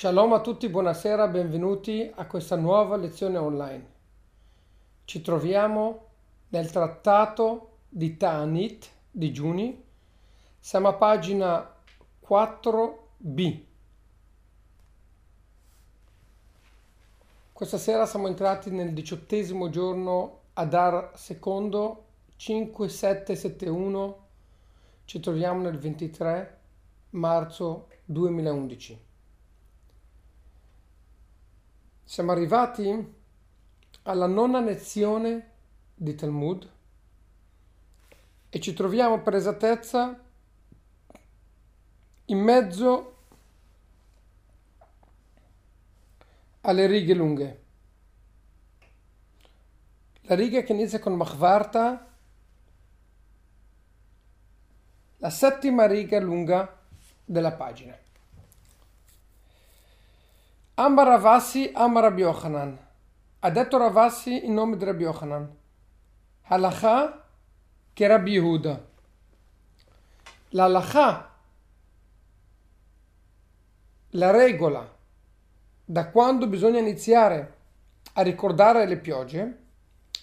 Shalom a tutti, buonasera, benvenuti a questa nuova lezione online. Ci troviamo nel trattato di Ta'anit di Giuni, siamo a pagina 4b. Questa sera siamo entrati nel diciottesimo giorno Adar secondo 5771, ci troviamo nel 23 marzo 2011. Siamo arrivati alla nona lezione di Talmud e ci troviamo per esattezza in mezzo alle righe lunghe. La riga che inizia con Machvarta, la settima riga lunga della pagina. Amar Ravasi, Amar Rabbi Yochanan. Ha detto Ravasi in nome di Rabbi Yochanan. Halacha che Rabbi Yehuda. La halacha, la regola da quando bisogna iniziare a ricordare le piogge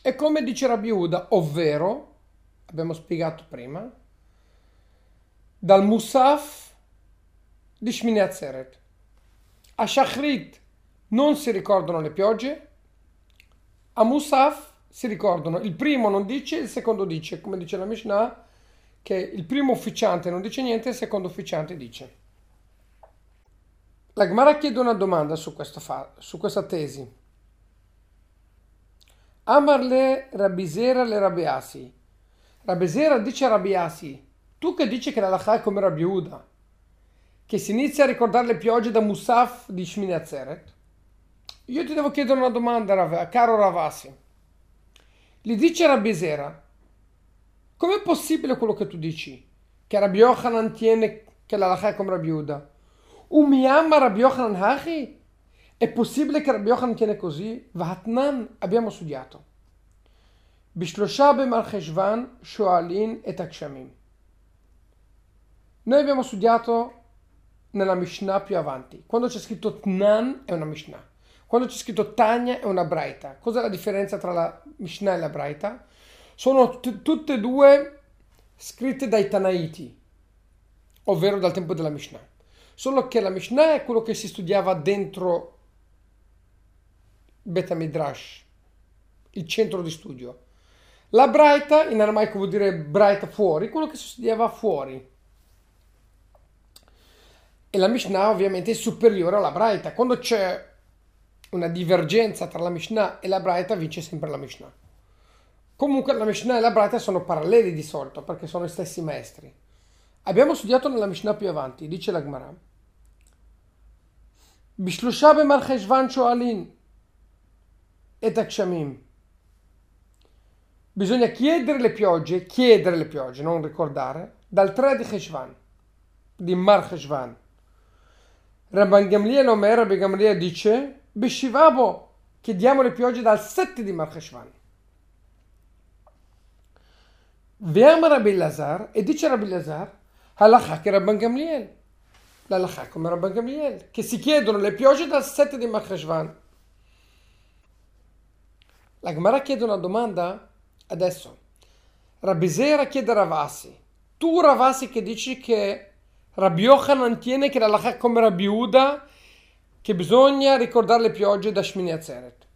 è come dice Rabbi Yehuda, ovvero, abbiamo spiegato prima, dal Musaf di Shmini Atzeret. A Shachrit non si ricordano le piogge, a Musaf si ricordano. Il primo non dice, il secondo dice, come dice la Mishnah, che il primo ufficiante non dice niente, il secondo ufficiante dice. La Gemara chiede una domanda su, fa- su questa tesi. Amarle Rabisera le Rabiasi. Rabisera dice a Rabiasi, tu che dici che la Lacha è come Rabbi Uda, che si inizia a ricordare le piogge da Musaf di Shmini Atzeret, io ti devo chiedere una domanda, caro Ravasi. Gli dice Rabbi Zera, com'è possibile quello che tu dici? Che Rabbi Yochanan tiene che la lacha è come Rabbi Uda? Umiyama Rabbi Yochanan hachi? È possibile che Rabbi Yochanan tiene così? Vatnan abbiamo studiato. Bishlosha b'Marcheshvan shoalin et akshamim. Noi abbiamo studiato nella Mishnah più avanti. Quando c'è scritto Tnan è una Mishnah. Quando c'è scritto Tanya è una Braita. Cos'è la differenza tra la Mishnah e la Braita? Sono t- tutte e due scritte dai Tanaiti, ovvero dal tempo della Mishnah. Solo che la Mishnah è quello che si studiava dentro Beta Midrash, il centro di studio. La Braita, in aramaico vuol dire Braita fuori, quello che si studiava fuori e la Mishnah ovviamente è superiore alla Braita. Quando c'è una divergenza tra la Mishnah e la Braita vince sempre la Mishnah. Comunque la Mishnah e la Braita sono paralleli di solito perché sono i stessi maestri. Abbiamo studiato nella Mishnah più avanti, dice la Gemara. Bishlosha b'marcheshvan shoalin et akshamim. Bisogna chiedere le piogge, chiedere le piogge, non ricordare, dal 3 di Cheshvan, di Mar Cheshvan. Rabban Gamliel Omer, Rabbi Gamliel dice, Beshivabo, chiediamo le piogge dal 7 di Marcheshvan. Veama Rabbi Lazar e dice Rabbi Lazar, Halacha che Rabban Gamliel. L'Alacha come Rabban Gamliel, che si chiedono le piogge dal 7 di Marcheshvan. La Gemara chiede una domanda adesso. Rabbi Zera chiede Ravasi, tu Ravasi che dici che Rabbi Yochanan tiene che la lacha come Rabbi Uda che bisogna ricordare le piogge da Shmini Atzeret.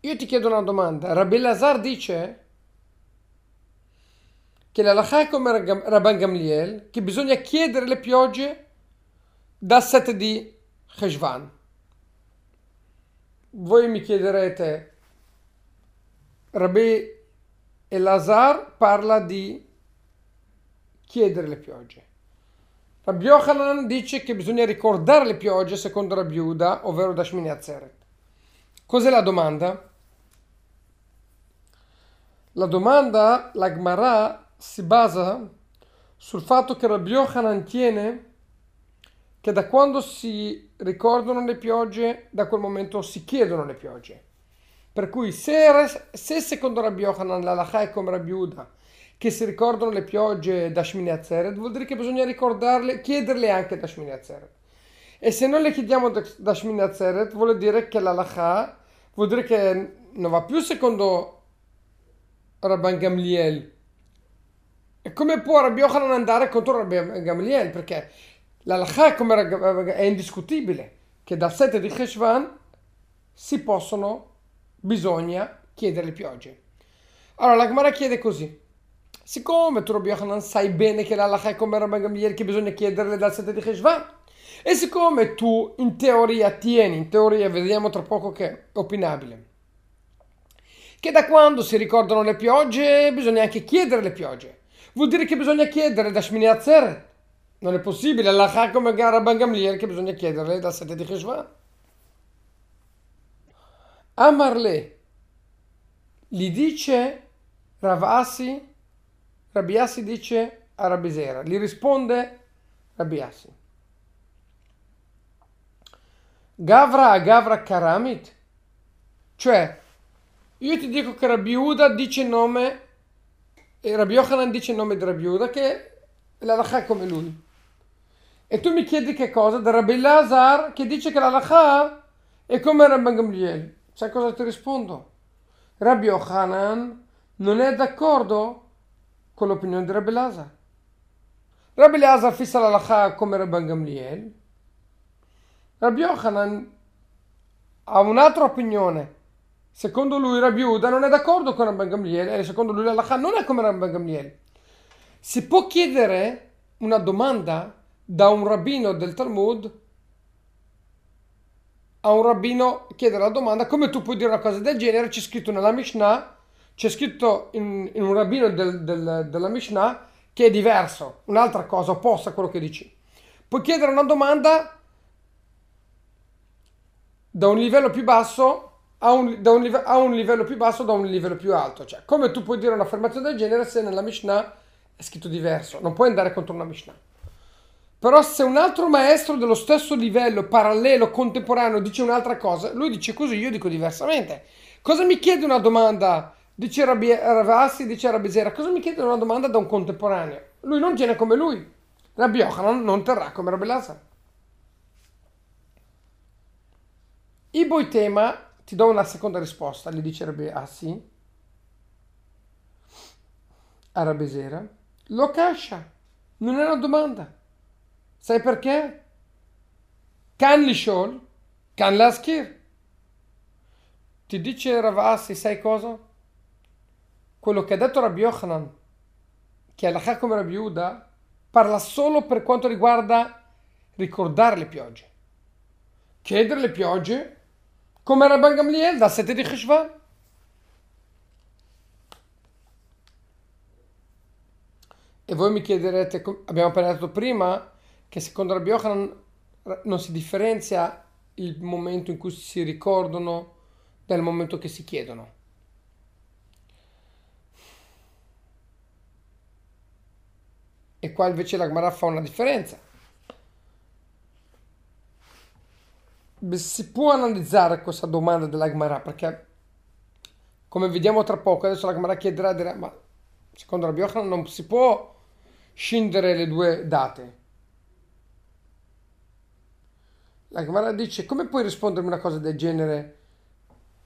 Io ti chiedo una domanda. Rabbi Lazar dice che la lacha è come Rabban Gamliel, che bisogna chiedere le piogge da 7 di Cheshvan. Voi mi chiederete Rabbi Elazar parla di chiedere le piogge. Rabbi Yochanan dice che bisogna ricordare le piogge secondo Rabbi Uda, ovvero da Shmini. Cos'è la domanda? La domanda, la Gemara, si basa sul fatto che Rabbi Yochanan tiene che da quando si ricordano le piogge, da quel momento si chiedono le piogge. Per cui se, se secondo Rabbi Yochanan la lacha è come Rabbi Uda, che si ricordano le piogge da Shmini Atzeret, vuol dire che bisogna ricordarle, chiederle anche da Shmini Atzeret. E se non le chiediamo da Shmini Atzeret, vuol dire che l'alaha vuol dire che non va più secondo Rabban Gamliel. E come può Rabbi Yochanan andare contro Rabbi Gamliel? Perché l'alaha è, è indiscutibile che dal 7 di Cheshvan si possono, bisogna chiedere le piogge. Allora la Gemara chiede così. Siccome tu Rabbi Yochanan sai bene che l'alaha è come Rabbi Gamliel che bisogna chiederle dal 7 di Cheshvan e siccome tu in teoria tieni, in teoria vediamo tra poco che è opinabile, che da quando si ricordano le piogge bisogna anche chiedere le piogge. Vuol dire che bisogna chiedere da Shmini Atzeret. Non è possibile, Allah come Gara Bangamliel che bisogna chiederle dal 7 di Cheshvan. Amarle gli dice Ravasi, Rabiasi dice a Rabisera, gli risponde Rabiasi. Gavra a Gavra Karamit? Cioè, io ti dico che Rabbi Uda dice il nome, e Rabbi Yochanan dice il nome di Rabbi Uda, che l'Alacha è come lui. E tu mi chiedi che cosa? Da Rabbi Lazar, che dice che l'Alacha è come Rabbi Gamliel. Sai cosa ti rispondo? Rabbi Yochanan non è d'accordo con l'opinione di Rabbi Lazar. Rabbi Lazar fissa l'Alacha come Rabbi Gamliel Rabbi Yochanan ha un'altra opinione. Secondo lui Rabbi Uda non è d'accordo con Rabbi Gamliel e secondo lui l'Alaha non è come Rabbi Gamliel. Si può chiedere una domanda da un rabbino del Talmud a un rabbino chiedere la domanda come tu puoi dire una cosa del genere c'è scritto nella Mishnah c'è scritto in, in un rabbino del, del, della Mishnah che è diverso un'altra cosa opposta a quello che dici puoi chiedere una domanda da un livello più basso a un, un, live, a un, livello più basso da un livello più alto. Cioè, come tu puoi dire un'affermazione del genere se nella Mishnah è scritto diverso? Non puoi andare contro una Mishnah. Però se un altro maestro dello stesso livello, parallelo, contemporaneo, dice un'altra cosa, lui dice così, io dico diversamente. Cosa mi chiede una domanda? Dice Rabbi, Ravassi, dice Rabbi Zera, cosa mi chiede una domanda da un contemporaneo? Lui non tiene come lui. Rabbi Yochanan non terrà come Rabbi Lazar. Ibo tema, ti do una seconda risposta, gli dicerebbe ah sì, Arabesera, lo cascia, non è una domanda. Sai perché? Can lishol, can laskir. Ti dice Ravassi, sai cosa? Quello che ha detto Rabbi Yochanan, che la come Rabbi Uda, parla solo per quanto riguarda ricordare le piogge. Chiedere le piogge come Rabban Gamliel dal 7 di Cheshvan. E voi mi chiederete, abbiamo parlato prima, che secondo Rabbi Yochanan non si differenzia il momento in cui si ricordano dal momento che si chiedono. E qua invece la Gemara fa una differenza. si può analizzare questa domanda della Gemara perché come vediamo tra poco adesso la Gemara chiederà dirà, ma secondo Rabbi Yochanan non si può scindere le due date la Gemara dice come puoi rispondermi una cosa del genere?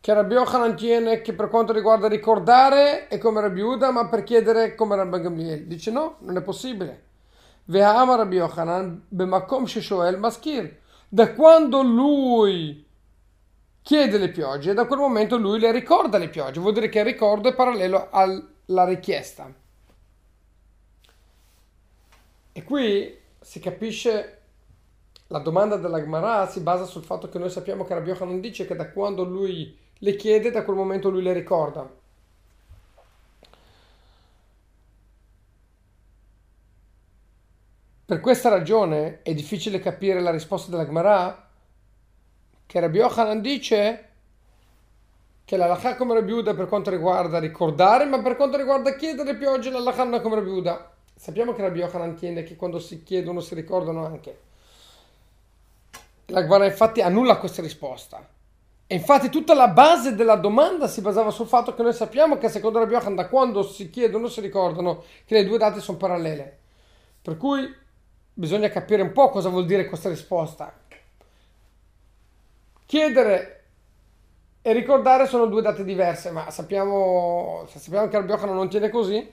Che Rabbi Yochanan tiene che per quanto riguarda ricordare è come Rabbi Uda ma per chiedere come Rabbi Gamliel. Dice no non è possibile. Ve'ama Rabbi Yochanan b'makom sheshoel maskir. Da quando lui chiede le piogge, da quel momento lui le ricorda le piogge, vuol dire che il ricordo è parallelo alla richiesta. E qui si capisce la domanda della Gemara si basa sul fatto che noi sappiamo che Rabbi non dice che da quando lui le chiede, da quel momento lui le ricorda. Per questa ragione è difficile capire la risposta della Gemara che Rabbi Yochanan dice che la l'alakha come Rabbi Uda per quanto riguarda ricordare, ma per quanto riguarda chiedere piogge la è come Rabbi Uda. Sappiamo che Rabbi Yochanan tiene che quando si chiedono si ricordano anche. La Gemara infatti annulla questa risposta E infatti tutta la base della domanda si basava sul fatto che noi sappiamo che secondo Rabbi Yochanan da quando si chiedono si ricordano che le due date sono parallele. Per cui bisogna capire un po' cosa vuol dire questa risposta. Chiedere e ricordare sono due date diverse, ma sappiamo, sappiamo che Rabbi Yochanan non tiene così,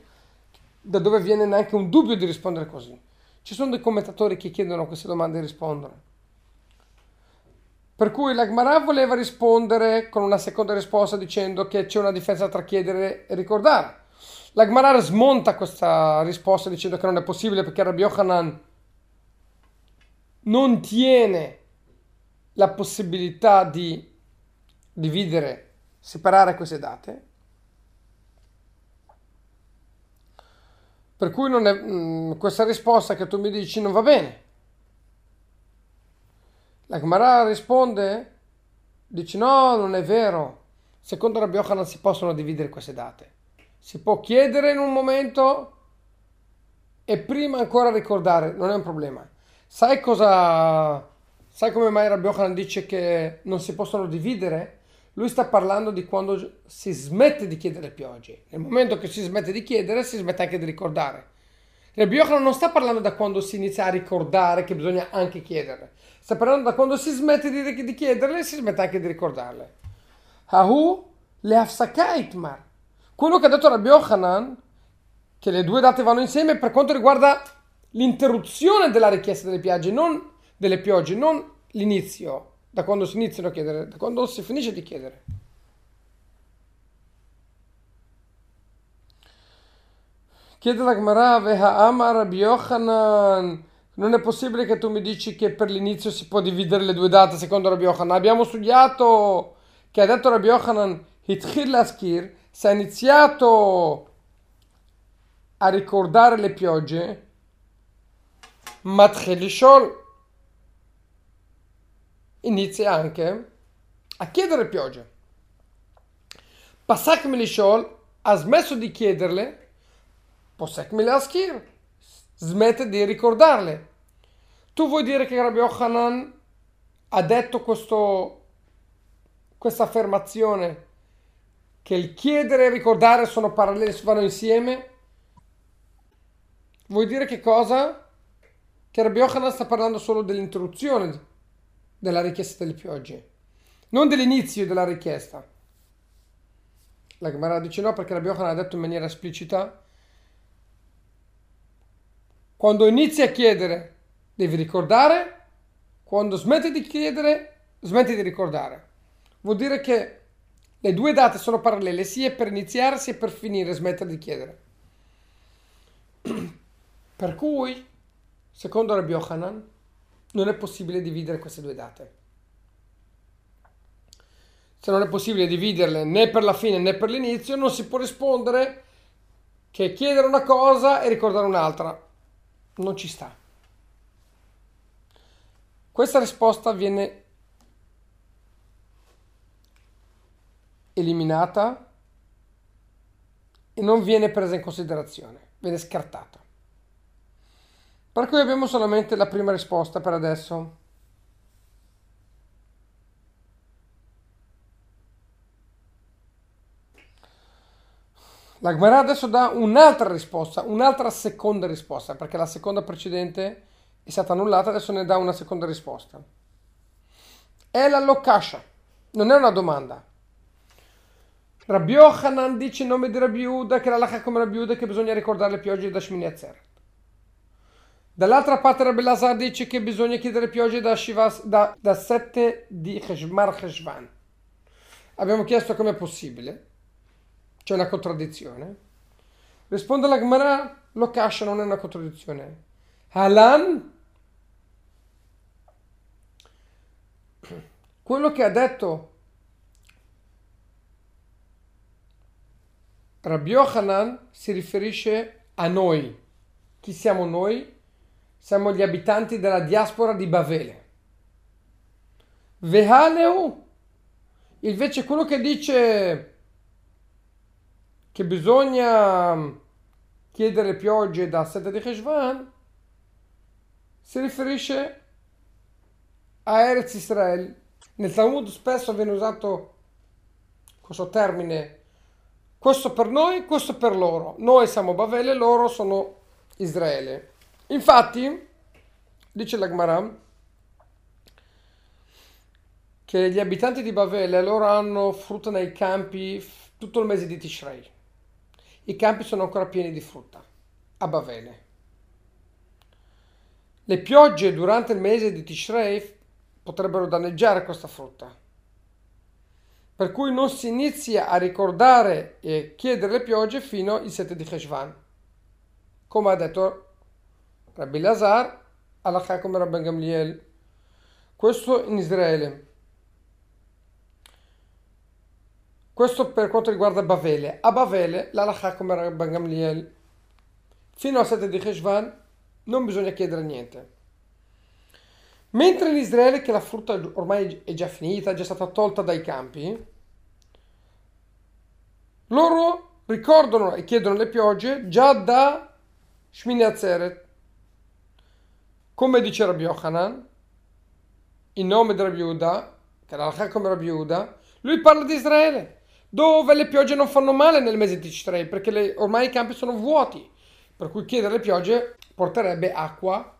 da dove viene neanche un dubbio di rispondere così. Ci sono dei commentatori che chiedono queste domande e rispondono. Per cui l'Agmarà voleva rispondere con una seconda risposta dicendo che c'è una differenza tra chiedere e ricordare. L'Agmarà smonta questa risposta dicendo che non è possibile perché Rabbi Yochanan non tiene la possibilità di dividere, separare queste date. Per cui è, mh, mm, questa risposta che tu mi dici non va bene. La Gemara risponde, dice no, non è vero. Secondo Rabbi Yochanan si possono dividere queste date. Si può chiedere in un momento e prima ancora ricordare, non è un problema. Sai cosa... Sai come mai Rabbi Yochanan dice che non si possono dividere? Lui sta parlando di quando si smette di chiedere piogge. Nel momento che si smette di chiedere, si smette anche di ricordare. Rabbi Yochanan non sta parlando da quando si inizia a ricordare che bisogna anche chiedere. Sta parlando da quando si smette di, di chiederle e si smette anche di ricordarle. Ahu le afsakaitmar. Quello che ha detto Rabbi Yochanan, che le due date vanno insieme per quanto riguarda l'interruzione della richiesta delle piogge, non delle piogge, non l'inizio da quando si iniziano a chiedere, da quando si finisce di chiedere. Chiede la Gemara, Amar Rabbi Yochanan, non è possibile che tu mi dici che per l'inizio si può dividere le due date secondo Rabbi Yochanan. Abbiamo studiato che ha detto Rabbi Yochanan, Hitchil Laskir, si è iniziato a ricordare le piogge, Matchelishol inizia anche a chiedere piogge. Passak Melishol ha smesso di chiederle, Posek Melaskir smette di ricordarle. Tu vuoi dire che Rabbi Yochanan ha detto questo, questa affermazione che il chiedere e ricordare sono paralleli, vanno insieme? Vuoi dire che cosa? Che Rabbi Yochanan sta parlando solo dell'interruzione della richiesta delle piogge, non dell'inizio della richiesta. La Gemara dice no perché Rabbi Yochanan ha detto in maniera esplicita quando inizi a chiedere devi ricordare, quando smetti di chiedere smetti di ricordare. Vuol dire che le due date sono parallele sia per iniziare sia per finire, smettere di chiedere. Per cui, secondo Rabbi Yochanan, non è possibile dividere queste due date. Se non è possibile dividerle né per la fine né per l'inizio, non si può rispondere che chiedere una cosa e ricordare un'altra. Non ci sta. Questa risposta viene eliminata e non viene presa in considerazione, viene scartata. Per cui abbiamo solamente la prima risposta per adesso. La Gemara adesso dà un'altra risposta, un'altra seconda risposta, perché la seconda precedente è stata annullata, adesso ne dà una seconda risposta. È la lokasha, non è una domanda. Rabbi Yochanan dice in nome di Rabbi Uda che la lacha come Rabbi Uda che bisogna ricordare le piogge da Shmini Azzeret. Dall'altra parte Rabbi Lazar dice che bisogna chiedere piogge da, Shivas, da, da 7 di Cheshmar Cheshvan. Abbiamo chiesto come è possibile. C'è una contraddizione. Risponde la Gemara, lo cascia, non è una contraddizione. Halan, quello che ha detto Rabbi Yochanan si riferisce a noi. Chi siamo noi? siamo gli abitanti della diaspora di Bavele. Vehaleu, invece quello che dice che bisogna chiedere piogge da Seta di Cheshvan si riferisce a Erez Israel, Nel Talmud spesso viene usato questo termine, questo per noi, questo per loro. Noi siamo Bavele, loro sono Israele. Infatti, dice l'Agmaram, che gli abitanti di Bavele loro hanno frutta nei campi tutto il mese di Tishrei. I campi sono ancora pieni di frutta a Bavele. Le piogge durante il mese di Tishrei potrebbero danneggiare questa frutta. Per cui non si inizia a ricordare e chiedere le piogge fino al 7 di Cheshvan. Come ha detto Rabbi Lazar, Allah come Rabbi Gamliel. Questo in Israele. Questo per quanto riguarda Bavele. A Bavele l'Alaha come Rabbi Gamliel. Fino al 7 di Cheshvan non bisogna chiedere niente. Mentre in Israele che la frutta ormai è già finita, è già stata tolta dai campi, loro ricordano e chiedono le piogge già da Shmini Atzeret. Come dice Rabbi Yochanan, in nome di Rabbi Yehuda, che l'alha come Rabbi Yehuda, lui parla di Israele, dove le piogge non fanno male nel mese di Tishrei, perché le, ormai i campi sono vuoti, per cui chiedere le piogge porterebbe acqua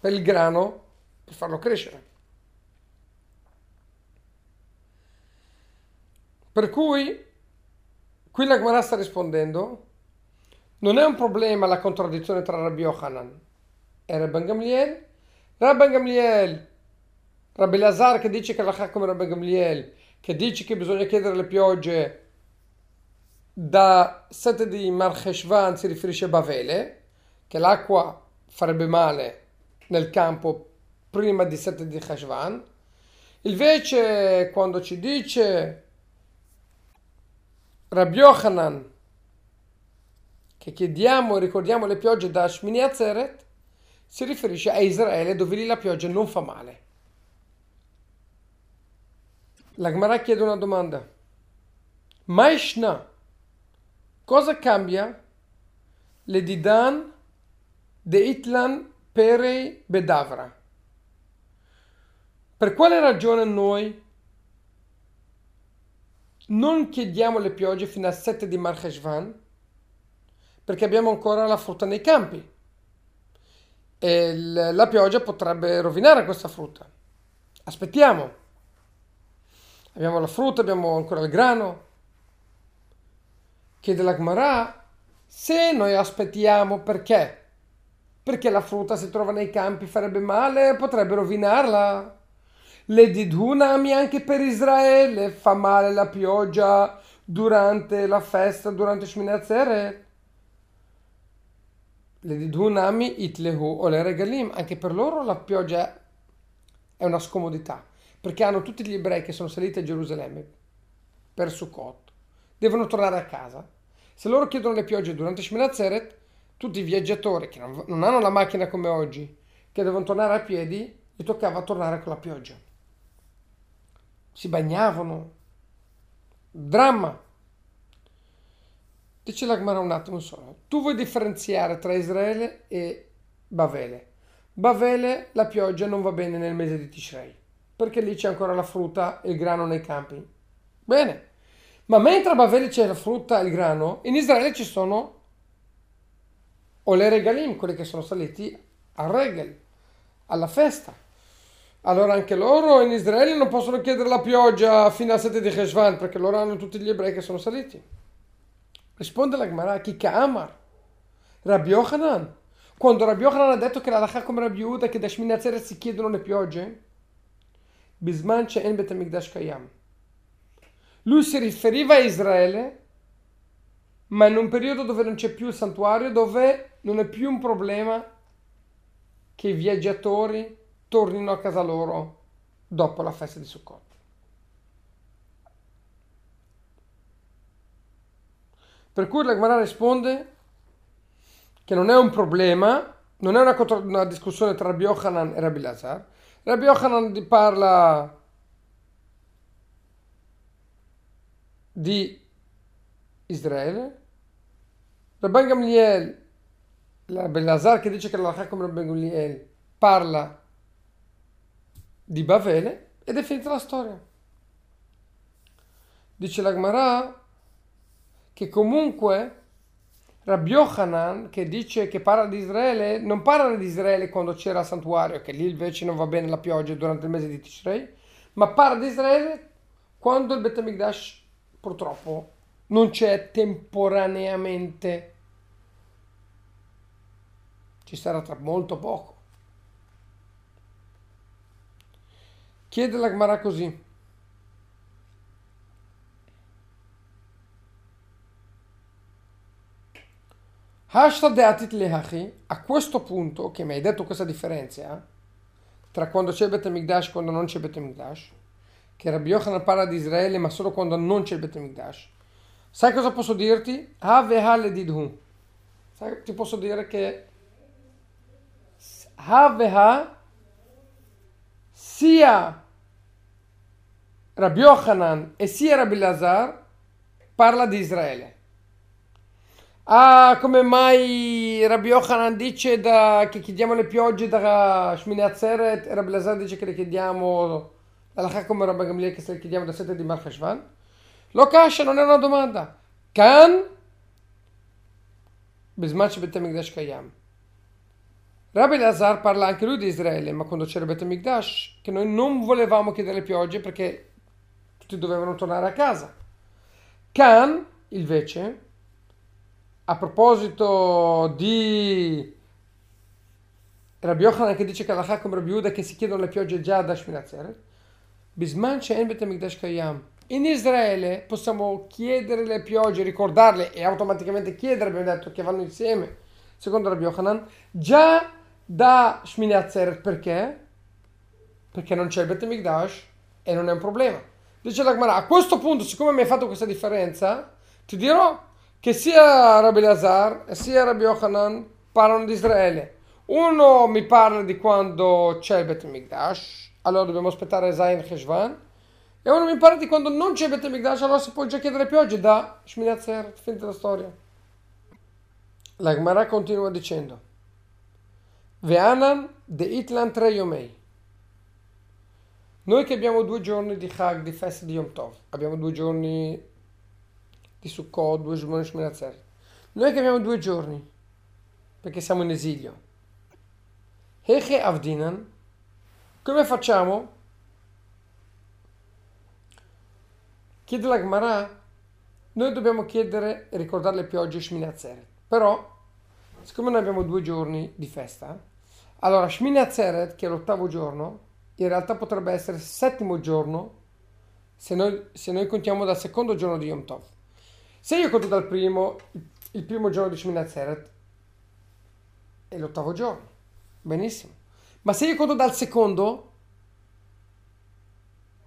per il grano per farlo crescere. Per cui qui la Gemara sta rispondendo non è un problema la contraddizione tra Rabbi Yochanan e Rabbi Gamliel. Rabbi Gamliel, Rabbi Lazar che dice che la fa come Rabbi Gamliel, che dice che bisogna chiedere le piogge da 7 di Marcheshvan si riferisce a Bavele, che l'acqua farebbe male nel campo prima di 7 di Cheshvan. Invece quando ci dice Rabbi Yochanan che chiediamo e ricordiamo le piogge da Shmini Atzeret, si riferisce a Israele dove lì la pioggia non fa male. La chiede una domanda. Maishna, cosa cambia le Didan de Itlan Perei Bedavra? Per quale ragione noi non chiediamo le piogge fino al 7 di Marcheshvan? Perché abbiamo ancora la frutta nei campi e la pioggia potrebbe rovinare questa frutta. Aspettiamo. Abbiamo la frutta, abbiamo ancora il grano. Chiede la Gemara, se noi aspettiamo perché? Perché la frutta si trova nei campi farebbe male, potrebbe rovinarla. Le didunami anche per Israele fa male la pioggia durante la festa, durante Shmini Le didunami itlehu o le regalim, anche per loro la pioggia è una scomodità, perché hanno tutti gli ebrei che sono saliti a Gerusalemme per Sukkot, devono tornare a casa. Se loro chiedono le piogge durante Shmini tutti i viaggiatori che non hanno la macchina come oggi, che devono tornare a piedi, gli toccava tornare con la pioggia si bagnavano. Dramma. Dice la Gemara un attimo solo. Tu vuoi differenziare tra Israele e Bavele. Bavele la pioggia non va bene nel mese di Tishrei, perché lì c'è ancora la frutta e il grano nei campi. Bene. Ma mentre a Bavele c'è la frutta e il grano, in Israele ci sono o le regalim, quelli che sono saliti al regel, alla festa. Allora anche loro in Israele non possono chiedere la pioggia fino al 7 di Cheshvan perché loro hanno tutti gli ebrei che sono saliti. Risponde la Gemara, chi Amar? Rabbi Yochanan. Quando Rabbi Yochanan ha detto che la Lacha come Rabbi Yehuda che da Shmini Atzeret si chiedono le piogge, Bisman She'en Bet Amikdash Kayam. Lui si riferiva a Israele, ma in un periodo dove non c'è più il santuario, dove non è più un problema che i viaggiatori tornino a casa loro dopo la festa di Sukkot. Per cui la Gemara risponde che non è un problema, non è una, una discussione tra Rabbi Yochanan e Rabbi Lazar. Rabbi Yochanan parla di Israele. Rabbi Gamliel, Rabbi Lazar che dice che la come Rabbi Gamliel parla di Bavele Ed è finita la storia. Dice la Gemara che comunque Rabbi Yochanan, che dice che parla di Israele, non parla di Israele quando c'era il santuario, che lì invece non va bene la pioggia durante il mese di Tishrei, ma parla di Israele quando il Bet HaMikdash purtroppo non c'è temporaneamente. Ci sarà tra molto poco. Chiede la Gemara così. A questo punto, che mi hai detto questa differenza tra quando c'è Bet HaMikdash e quando non c'è Bet HaMikdash, che Rabbi Yochanan parla di Israele ma solo quando non c'è Bet HaMikdash, sai cosa posso dirti? Have le didhu. Sai, ti posso dire che Have sia Rabbi Yochanan e sia Rabbi Lazar parla di Israele. Ah, come mai Rabbi Yochanan dice da, che chiediamo le piogge da Shminatzeret e Rabbi Lazar dice che le chiediamo dalla come Rabbi Gamliel che se le chiediamo da 7 di Marchashvan? Lo cascia, non è una domanda. Can? Bisman Betemigdash Kayam. Rabbi Lazar parla anche lui di Israele, ma quando c'era Betemigdash, che noi non volevamo chiedere le piogge perché tutti dovevano tornare a casa. Can, invece, a proposito di Rabbi Yochanan che dice che Allah come Rabbi Yehuda che si chiedono le piogge già da Shminazeret, Bisman She'en Bet Mikdash Kayam. In Israele possiamo chiedere le piogge, ricordarle e automaticamente chiedere, abbiamo detto che vanno insieme, secondo Rabbi Yochanan, già da Shmini Atzeret perché? Perché non c'è il Bet Mikdash e non è un problema. Dice la Gemara, a questo punto, siccome mi hai fatto questa differenza, ti dirò che sia Rabbi Lazar sia Rabbi Yochanan parlano di Israele. Uno mi parla di quando c'è il Bet Mikdash, allora dobbiamo aspettare Zain Cheshvan, e uno mi parla di quando non c'è il Bet Mikdash, allora si può già chiedere piogge da Shmini Atzeret, finita la storia. La Gemara continua dicendo, Ve'anan de Itlan tre Yomei. Noi che abbiamo due giorni di Chag, di festa di Yom Tov, abbiamo due giorni di Sukkot, due giorni di Shmirazer. Noi che abbiamo due giorni, perché siamo in esilio. Heche Avdinan, come facciamo? Chiede la Gemara, noi dobbiamo chiedere e ricordare le piogge Shminatzeret. Però, siccome noi abbiamo due giorni di festa, allora, Shmini Atzeret, che è l'ottavo giorno, in realtà potrebbe essere il settimo giorno se noi, se noi contiamo dal secondo giorno di Yom Tov. Se io conto dal primo, il primo giorno di Shmini Atzeret è l'ottavo giorno. Benissimo. Ma se io conto dal secondo,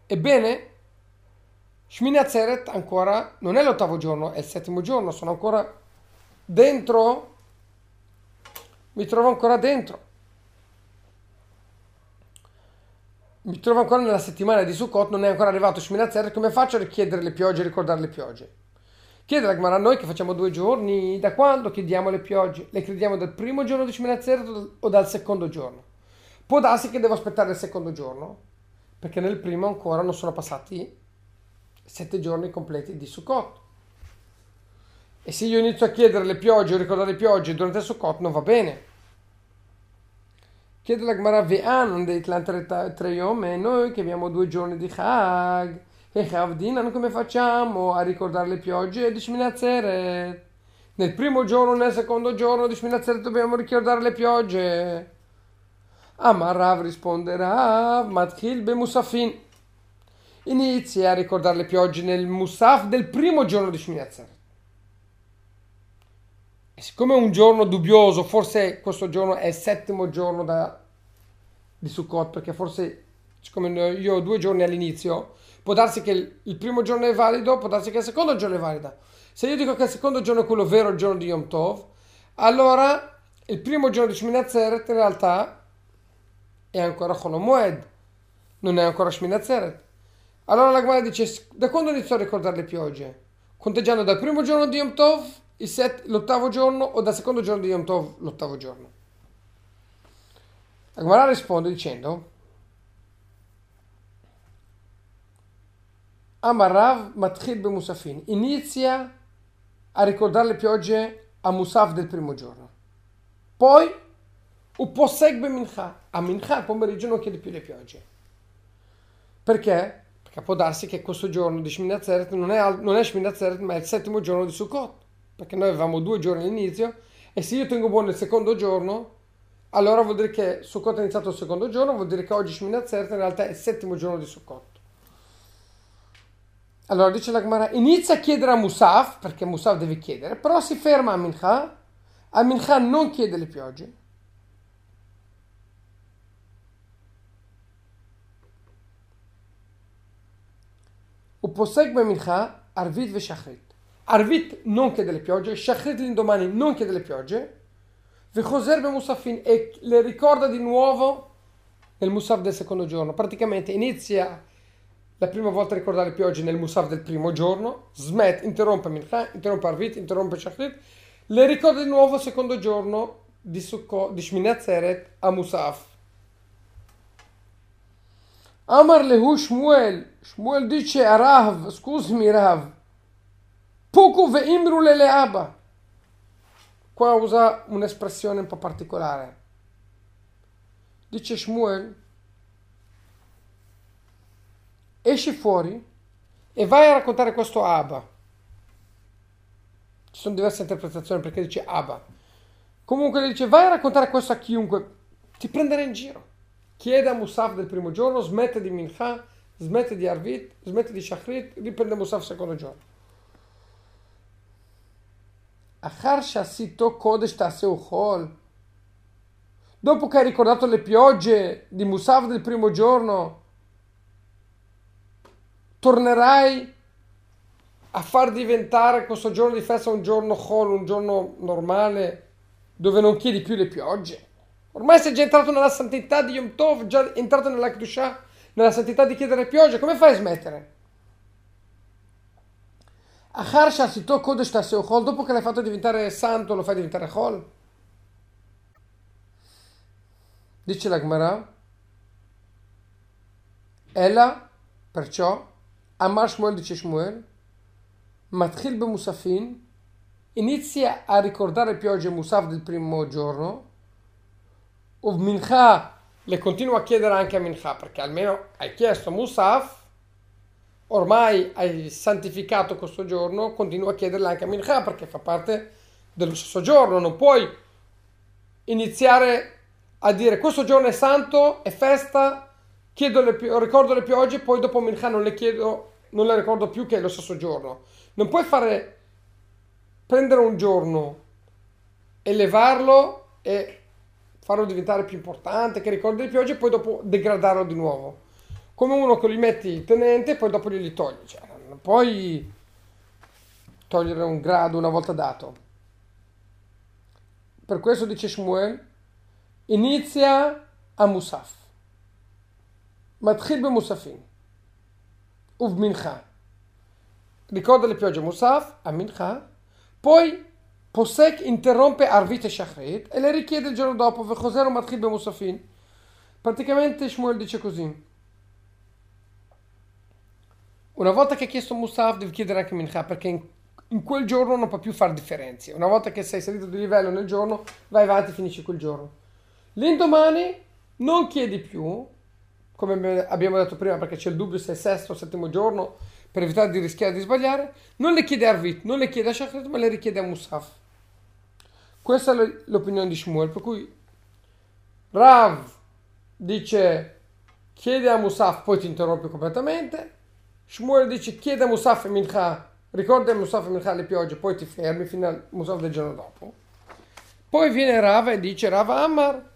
ebbene, Shmini Atzeret ancora non è l'ottavo giorno, è il settimo giorno, sono ancora dentro, mi trovo ancora dentro. mi trovo ancora nella settimana di Sukkot, non è ancora arrivato Shminazer, come faccio a richiedere le piogge, a ricordare le piogge? Chiede la Gemara a noi che facciamo due giorni, da quando chiediamo le piogge? Le chiediamo dal primo giorno di Shminazer o dal secondo giorno? Può darsi che devo aspettare il secondo giorno, perché nel primo ancora non sono passati sette giorni completi di Sukkot. E se io inizio a chiedere le piogge o ricordare le piogge durante il Sukkot non va bene Chiede la Gemara Ve'an dei tre e noi che abbiamo due giorni di Chag e Chavdinan come facciamo a ricordare le piogge di Shminazzeret? Nel primo giorno, nel secondo giorno di Shminazzeret dobbiamo ricordare le piogge. Amarav risponderà Matchil be Musafin. Inizia a ricordare le piogge nel Musaf del primo giorno di Shminazzeret. E siccome è un giorno dubbioso, forse questo giorno è il settimo giorno da, di Sukkot, perché forse, siccome io ho due giorni all'inizio, può darsi che il, primo giorno è valido, può darsi che il secondo giorno è valido. Se io dico che il secondo giorno è quello vero, il giorno di Yom Tov, allora il primo giorno di Shminatzeret in realtà è ancora Cholomoed, non è ancora Shminatzeret. Allora la Gemara dice, da quando iniziò a ricordare le piogge? Conteggiando dal primo giorno di Yom Tov set, l'ottavo giorno o dal secondo giorno di Yom Tov l'ottavo giorno? La Gemara risponde dicendo Amarav Matchid Musafin inizia a ricordare le piogge a Musaf del primo giorno. Poi Uposeg Mincha, a Mincha al pomeriggio non chiede più le piogge. Perché? Perché può darsi che questo giorno di Shminazeret non è, non è Shminazeret ma è il settimo giorno di Sukkot. Perché noi avevamo due giorni all'inizio e se io tengo buono il secondo giorno, allora vuol dire che Sukkot è iniziato il secondo giorno, vuol dire che oggi Shminazeret in realtà è il settimo giorno di Sukkot. Allora dice la Gemara, inizia a chiedere a Musaf, perché Musaf deve chiedere, però si ferma a Mincha, a Mincha non chiede le piogge. Uposek Mincha, Arvit e Shachrit. Arvit non chiede le piogge, Shachrit l'indomani non chiede le piogge, Vechoser Musafin e le ricorda di nuovo nel Musaf del secondo giorno. Praticamente inizia la prima volta a ricordare piogge nel Musaf del primo giorno, smet, interrompe Mincha, interrompe Arvit, interrompe Shachrit, le ricorda di nuovo il secondo giorno di, Sukkot, di Shminat a Musaf. Amar lehu Shmuel, Shmuel dice a Rav, scusami Rav, Puku ve imru le leaba. Qua usa un'espressione un po' particolare. Dice Shmuel, esci fuori e vai a raccontare questo a Abba. Ci sono diverse interpretazioni perché dice Abba. Comunque dice vai a raccontare questo a chiunque, ti prenderà in giro. Chiede a Musaf del primo giorno, smette di Mincha, smette di Arvit, smette di Shachrit, riprende Musaf il secondo giorno. Dopo che hai ricordato le piogge di Musaf del primo giorno, tornerai a far diventare questo giorno di festa un giorno Chol, un giorno normale, dove non chiedi più le piogge. Ormai sei già entrato nella santità di Yom Tov, già entrato nella Kedusha, nella santità di chiedere piogge, come fai a smettere? Dopo che l'hai fatto diventare santo, lo fai diventare Chol? Dice la Gemara, Ella, perciò, Amar Shmuel dice Shmuel, Matchil be Musafin, inizia a ricordare piogge Musaf del primo giorno, Uv Mincha le continua a chiedere anche a Mincha, perché almeno hai chiesto Musaf, ormai hai santificato questo giorno, continua a chiederle anche a Mincha, perché fa parte dello stesso giorno, non puoi iniziare a dire questo giorno è santo, è festa, le, ricordo le piogge, poi dopo Mincha non le chiedo, non le ricordo più che è lo stesso giorno. Non puoi fare, prendere un giorno, elevarlo e farlo diventare più importante, che ricordi le piogge, e poi dopo degradarlo di nuovo. Come uno che li metti tenente e poi dopo glieli togli. Cioè, non puoi togliere un grado una volta dato. Per questo dice Shmuel, inizia a Musaf. מתחיל במוספים ובמנחה. Ricorda le piogge Musaf a Mincha, poi Posek interrompe Arvit e Shachrit e le richiede il giorno dopo Vechosero Matchid be Musafin. Praticamente Shmuel dice così. Una volta che hai chiesto Musaf devi chiedere anche Mincha perché in, in, quel giorno non può più fare differenze. Una volta che sei salito di livello nel giorno vai avanti e finisci quel giorno. L'indomani non chiedi più come abbiamo detto prima, perché c'è il dubbio se è sesto o settimo giorno, per evitare di rischiare di sbagliare, non le chiede a Arvit, non le chiede a Shachrit, ma le richiede a Musaf. Questa è l'opinione di Shmuel, per cui Rav dice chiede a Musaf, poi ti interrompe completamente. Shmuel dice chiede a Musaf e Mincha, ricorda a Musaf e Mincha le piogge, poi ti fermi fino al Musaf del giorno dopo. Poi viene Rav e dice Rav Ammar,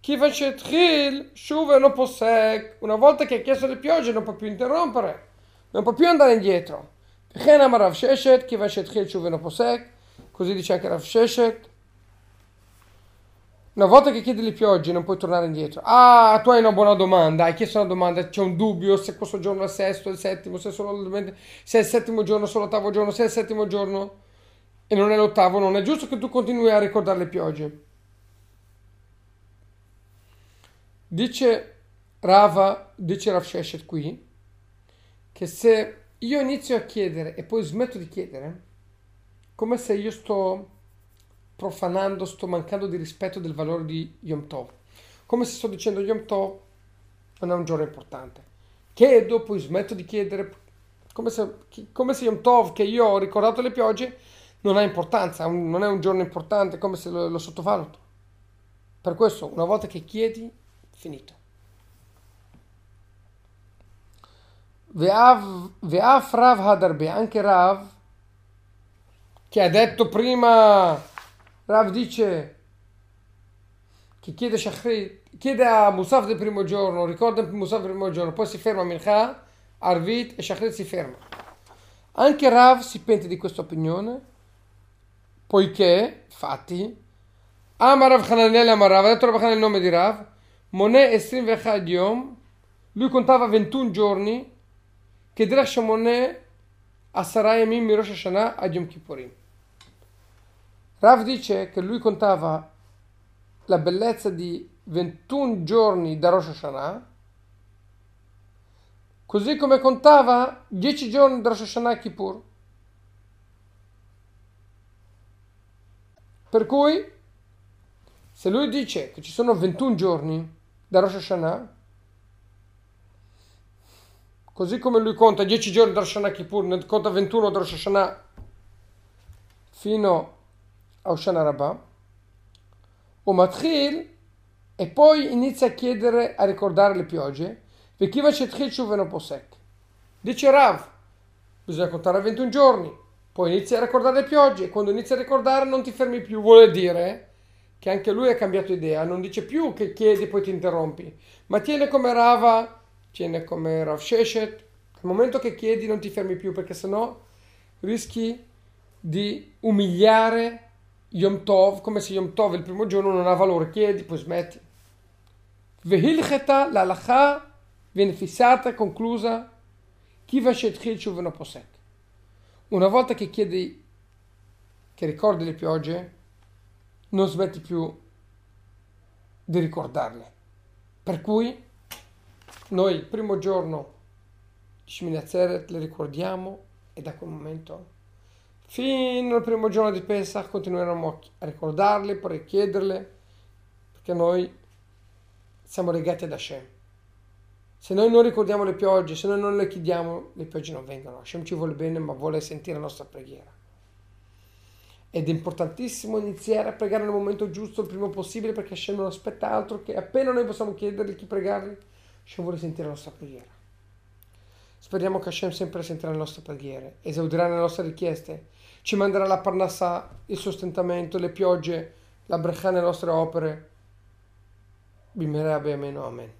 Kiva Shetril, Shuve non possec. Una volta che ha chiesto le piogge non può più interrompere, non può più andare indietro. Così dice anche Rav Sheshet. Una volta che chiedi le piogge non puoi tornare indietro. Ah, tu hai una buona domanda, hai chiesto una domanda, c'è un dubbio se questo giorno è il sesto, il settimo, se, solo, se è il settimo giorno, è l'ottavo giorno, se è il settimo giorno e non è l'ottavo, non è giusto che tu continui a ricordare le piogge. Dice Rava, dice Rav Sheshet qui, che se io inizio a chiedere e poi smetto di chiedere, come se io sto profanando, sto mancando di rispetto del valore di Yom Tov. Come se sto dicendo Yom Tov non è un giorno importante. Chiedo, poi smetto di chiedere, come se, come se Yom Tov, che io ho ricordato le piogge, non ha importanza, non è un giorno importante, come se lo, lo sottovaluto. Per questo, una volta che chiedi, finito. Ve'af Rav Hadarbe, anche Rav, che ha detto prima, Rav dice che chiede, Shachrit, chiede a Musaf del primo giorno, ricorda Musaf del primo giorno, poi si ferma Mincha, Arvit e Shachrit si ferma. Anche Rav si pente di questa opinione, poiché, infatti, Ama Rav Hananel Ama Rav, ha detto Rav Hananel il nome di Rav, Monet Esrim Vechad Yom, lui contava 21 giorni, che Drash Monet a Sarayamim Mirosh Hashanah a Yom Kippurim. Rav dice che lui contava la bellezza di 21 giorni da Rosh Hashanah, così come contava 10 giorni da Rosh Hashanah Kippur. Per cui, se lui dice che ci sono 21 giorni da Rosh Hashanah, così come lui conta 10 giorni da Rosh Hashanah Kippur, ne conta 21 da Rosh Hashanah fino a Oshana Rabbah, o Matchil, e poi inizia a chiedere, a ricordare le piogge, Vekiva Shetchil Shuveno Posek. Dice Rav, bisogna contare 21 giorni, poi inizia a ricordare le piogge, e quando inizia a ricordare non ti fermi più, vuole dire che anche lui ha cambiato idea, non dice più che chiedi poi ti interrompi, ma tiene come Rava, tiene come Rav Sheshet, al momento che chiedi non ti fermi più perché sennò rischi di umiliare Yom Tov, come se Yom Tov il primo giorno non ha valore, chiedi, poi smetti. Vehilcheta, l'alacha viene fissata, conclusa, shuveno posek. Una volta che chiedi, che ricordi le piogge, non smetti più di ricordarle. Per cui noi il primo giorno di Shmini Atzeret le ricordiamo e da quel momento Fino al primo giorno di Pesach continueremo a ricordarle, poi chiederle, perché noi siamo legati ad Hashem. Se noi non ricordiamo le piogge, se noi non le chiediamo, le piogge non vengono. Hashem ci vuole bene, ma vuole sentire la nostra preghiera. Ed è importantissimo iniziare a pregare nel momento giusto, il prima possibile, perché Hashem non aspetta altro che appena noi possiamo chiedergli chi pregargli, Hashem vuole sentire la nostra preghiera. Speriamo che Hashem sempre sentirà le nostre preghiere, esaudirà le nostre richieste ci manderà la parnassa, il sostentamento, le piogge, la breccia nelle nostre opere. Bimere abbiamo amen.